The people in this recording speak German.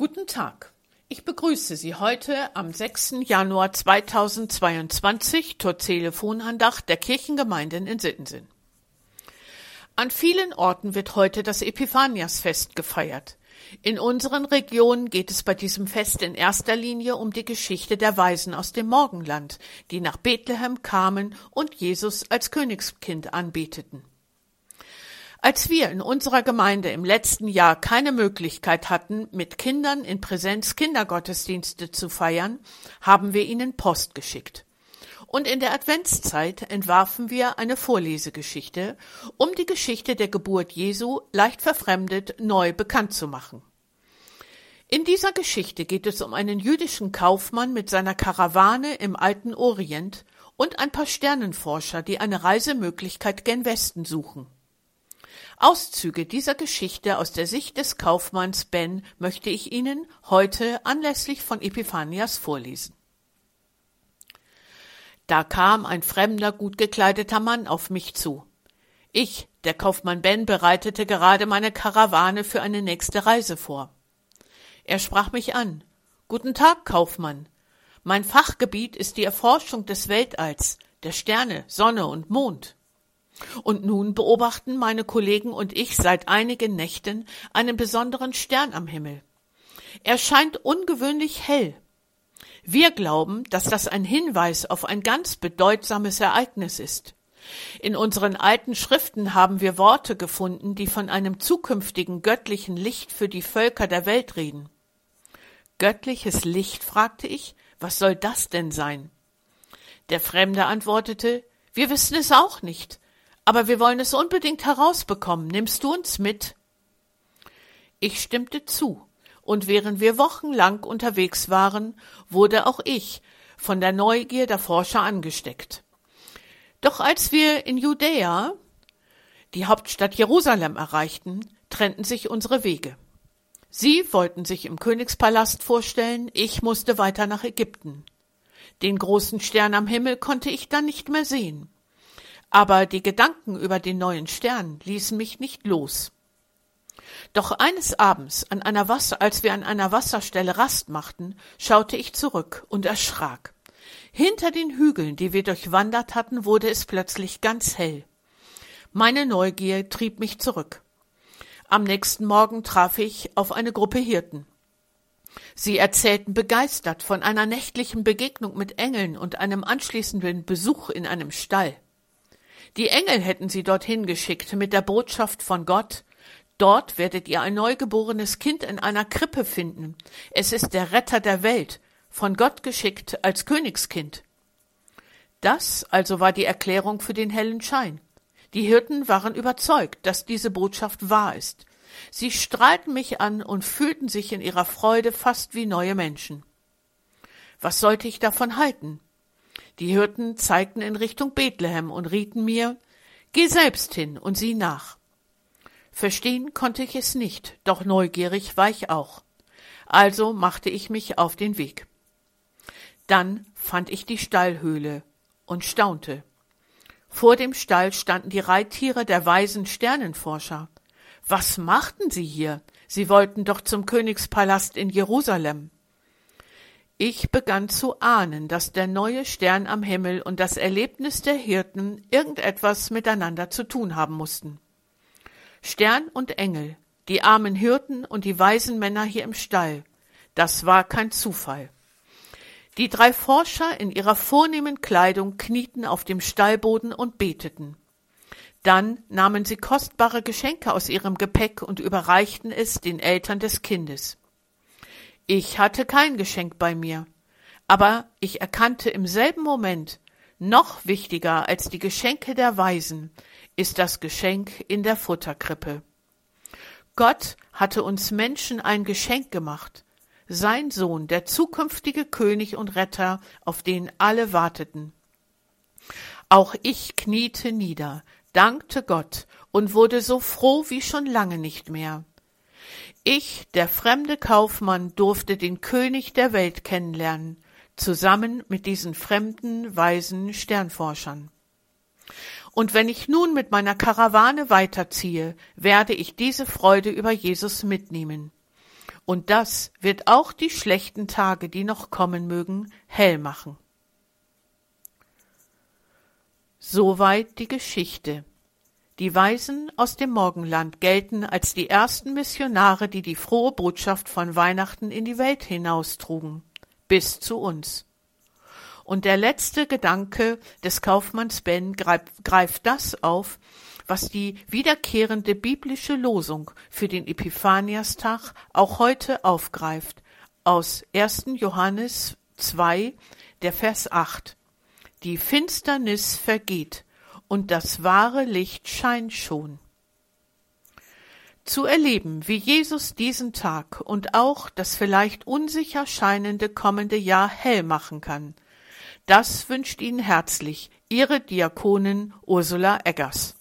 Guten Tag. Ich begrüße Sie heute am 6. Januar 2022 zur Telefonandacht der Kirchengemeinden in Sittensen. An vielen Orten wird heute das Epiphaniasfest gefeiert. In unseren Regionen geht es bei diesem Fest in erster Linie um die Geschichte der Weisen aus dem Morgenland, die nach Bethlehem kamen und Jesus als Königskind anbeteten. Als wir in unserer Gemeinde im letzten Jahr keine Möglichkeit hatten, mit Kindern in Präsenz Kindergottesdienste zu feiern, haben wir ihnen Post geschickt. Und in der Adventszeit entwarfen wir eine Vorlesegeschichte, um die Geschichte der Geburt Jesu leicht verfremdet neu bekannt zu machen. In dieser Geschichte geht es um einen jüdischen Kaufmann mit seiner Karawane im alten Orient und ein paar Sternenforscher, die eine Reisemöglichkeit gen Westen suchen. Auszüge dieser Geschichte aus der Sicht des Kaufmanns Ben möchte ich Ihnen heute anlässlich von Epiphanias vorlesen. Da kam ein fremder, gut gekleideter Mann auf mich zu. Ich, der Kaufmann Ben, bereitete gerade meine Karawane für eine nächste Reise vor. Er sprach mich an. Guten Tag, Kaufmann. Mein Fachgebiet ist die Erforschung des Weltalls, der Sterne, Sonne und Mond. Und nun beobachten meine Kollegen und ich seit einigen Nächten einen besonderen Stern am Himmel. Er scheint ungewöhnlich hell. Wir glauben, dass das ein Hinweis auf ein ganz bedeutsames Ereignis ist. In unseren alten Schriften haben wir Worte gefunden, die von einem zukünftigen göttlichen Licht für die Völker der Welt reden. Göttliches Licht, fragte ich, was soll das denn sein? Der Fremde antwortete, wir wissen es auch nicht, aber wir wollen es unbedingt herausbekommen. Nimmst du uns mit? Ich stimmte zu, und während wir wochenlang unterwegs waren, wurde auch ich von der Neugier der Forscher angesteckt. Doch als wir in Judäa, die Hauptstadt Jerusalem, erreichten, trennten sich unsere Wege. Sie wollten sich im Königspalast vorstellen, ich musste weiter nach Ägypten. Den großen Stern am Himmel konnte ich dann nicht mehr sehen. Aber die Gedanken über den neuen Stern ließen mich nicht los. Doch eines Abends, an einer Wasser, als wir an einer Wasserstelle Rast machten, schaute ich zurück und erschrak. Hinter den Hügeln, die wir durchwandert hatten, wurde es plötzlich ganz hell. Meine Neugier trieb mich zurück. Am nächsten Morgen traf ich auf eine Gruppe Hirten. Sie erzählten begeistert von einer nächtlichen Begegnung mit Engeln und einem anschließenden Besuch in einem Stall. Die Engel hätten sie dorthin geschickt mit der Botschaft von Gott. Dort werdet ihr ein neugeborenes Kind in einer Krippe finden. Es ist der Retter der Welt, von Gott geschickt als Königskind. Das also war die Erklärung für den hellen Schein. Die Hirten waren überzeugt, dass diese Botschaft wahr ist. Sie strahlten mich an und fühlten sich in ihrer Freude fast wie neue Menschen. Was sollte ich davon halten? Die Hirten zeigten in Richtung Bethlehem und rieten mir, Geh selbst hin und sieh nach. Verstehen konnte ich es nicht, doch neugierig war ich auch. Also machte ich mich auf den Weg. Dann fand ich die Stallhöhle und staunte. Vor dem Stall standen die Reittiere der weisen Sternenforscher. Was machten sie hier? Sie wollten doch zum Königspalast in Jerusalem. Ich begann zu ahnen, dass der neue Stern am Himmel und das Erlebnis der Hirten irgendetwas miteinander zu tun haben mussten. Stern und Engel, die armen Hirten und die weisen Männer hier im Stall, das war kein Zufall. Die drei Forscher in ihrer vornehmen Kleidung knieten auf dem Stallboden und beteten. Dann nahmen sie kostbare Geschenke aus ihrem Gepäck und überreichten es den Eltern des Kindes. Ich hatte kein Geschenk bei mir, aber ich erkannte im selben Moment, noch wichtiger als die Geschenke der Weisen ist das Geschenk in der Futterkrippe. Gott hatte uns Menschen ein Geschenk gemacht, sein Sohn, der zukünftige König und Retter, auf den alle warteten. Auch ich kniete nieder, dankte Gott und wurde so froh wie schon lange nicht mehr. Ich, der fremde Kaufmann, durfte den König der Welt kennenlernen, zusammen mit diesen fremden, weisen Sternforschern. Und wenn ich nun mit meiner Karawane weiterziehe, werde ich diese Freude über Jesus mitnehmen. Und das wird auch die schlechten Tage, die noch kommen mögen, hell machen. Soweit die Geschichte. Die Weisen aus dem Morgenland gelten als die ersten Missionare, die die frohe Botschaft von Weihnachten in die Welt hinaustrugen, bis zu uns. Und der letzte Gedanke des Kaufmanns Ben greift das auf, was die wiederkehrende biblische Losung für den Epiphaniastag auch heute aufgreift, aus 1. Johannes 2, der Vers 8. Die Finsternis vergeht und das wahre Licht scheint schon. Zu erleben, wie Jesus diesen Tag und auch das vielleicht unsicher scheinende kommende Jahr hell machen kann, das wünscht Ihnen herzlich Ihre Diakonin Ursula Eggers.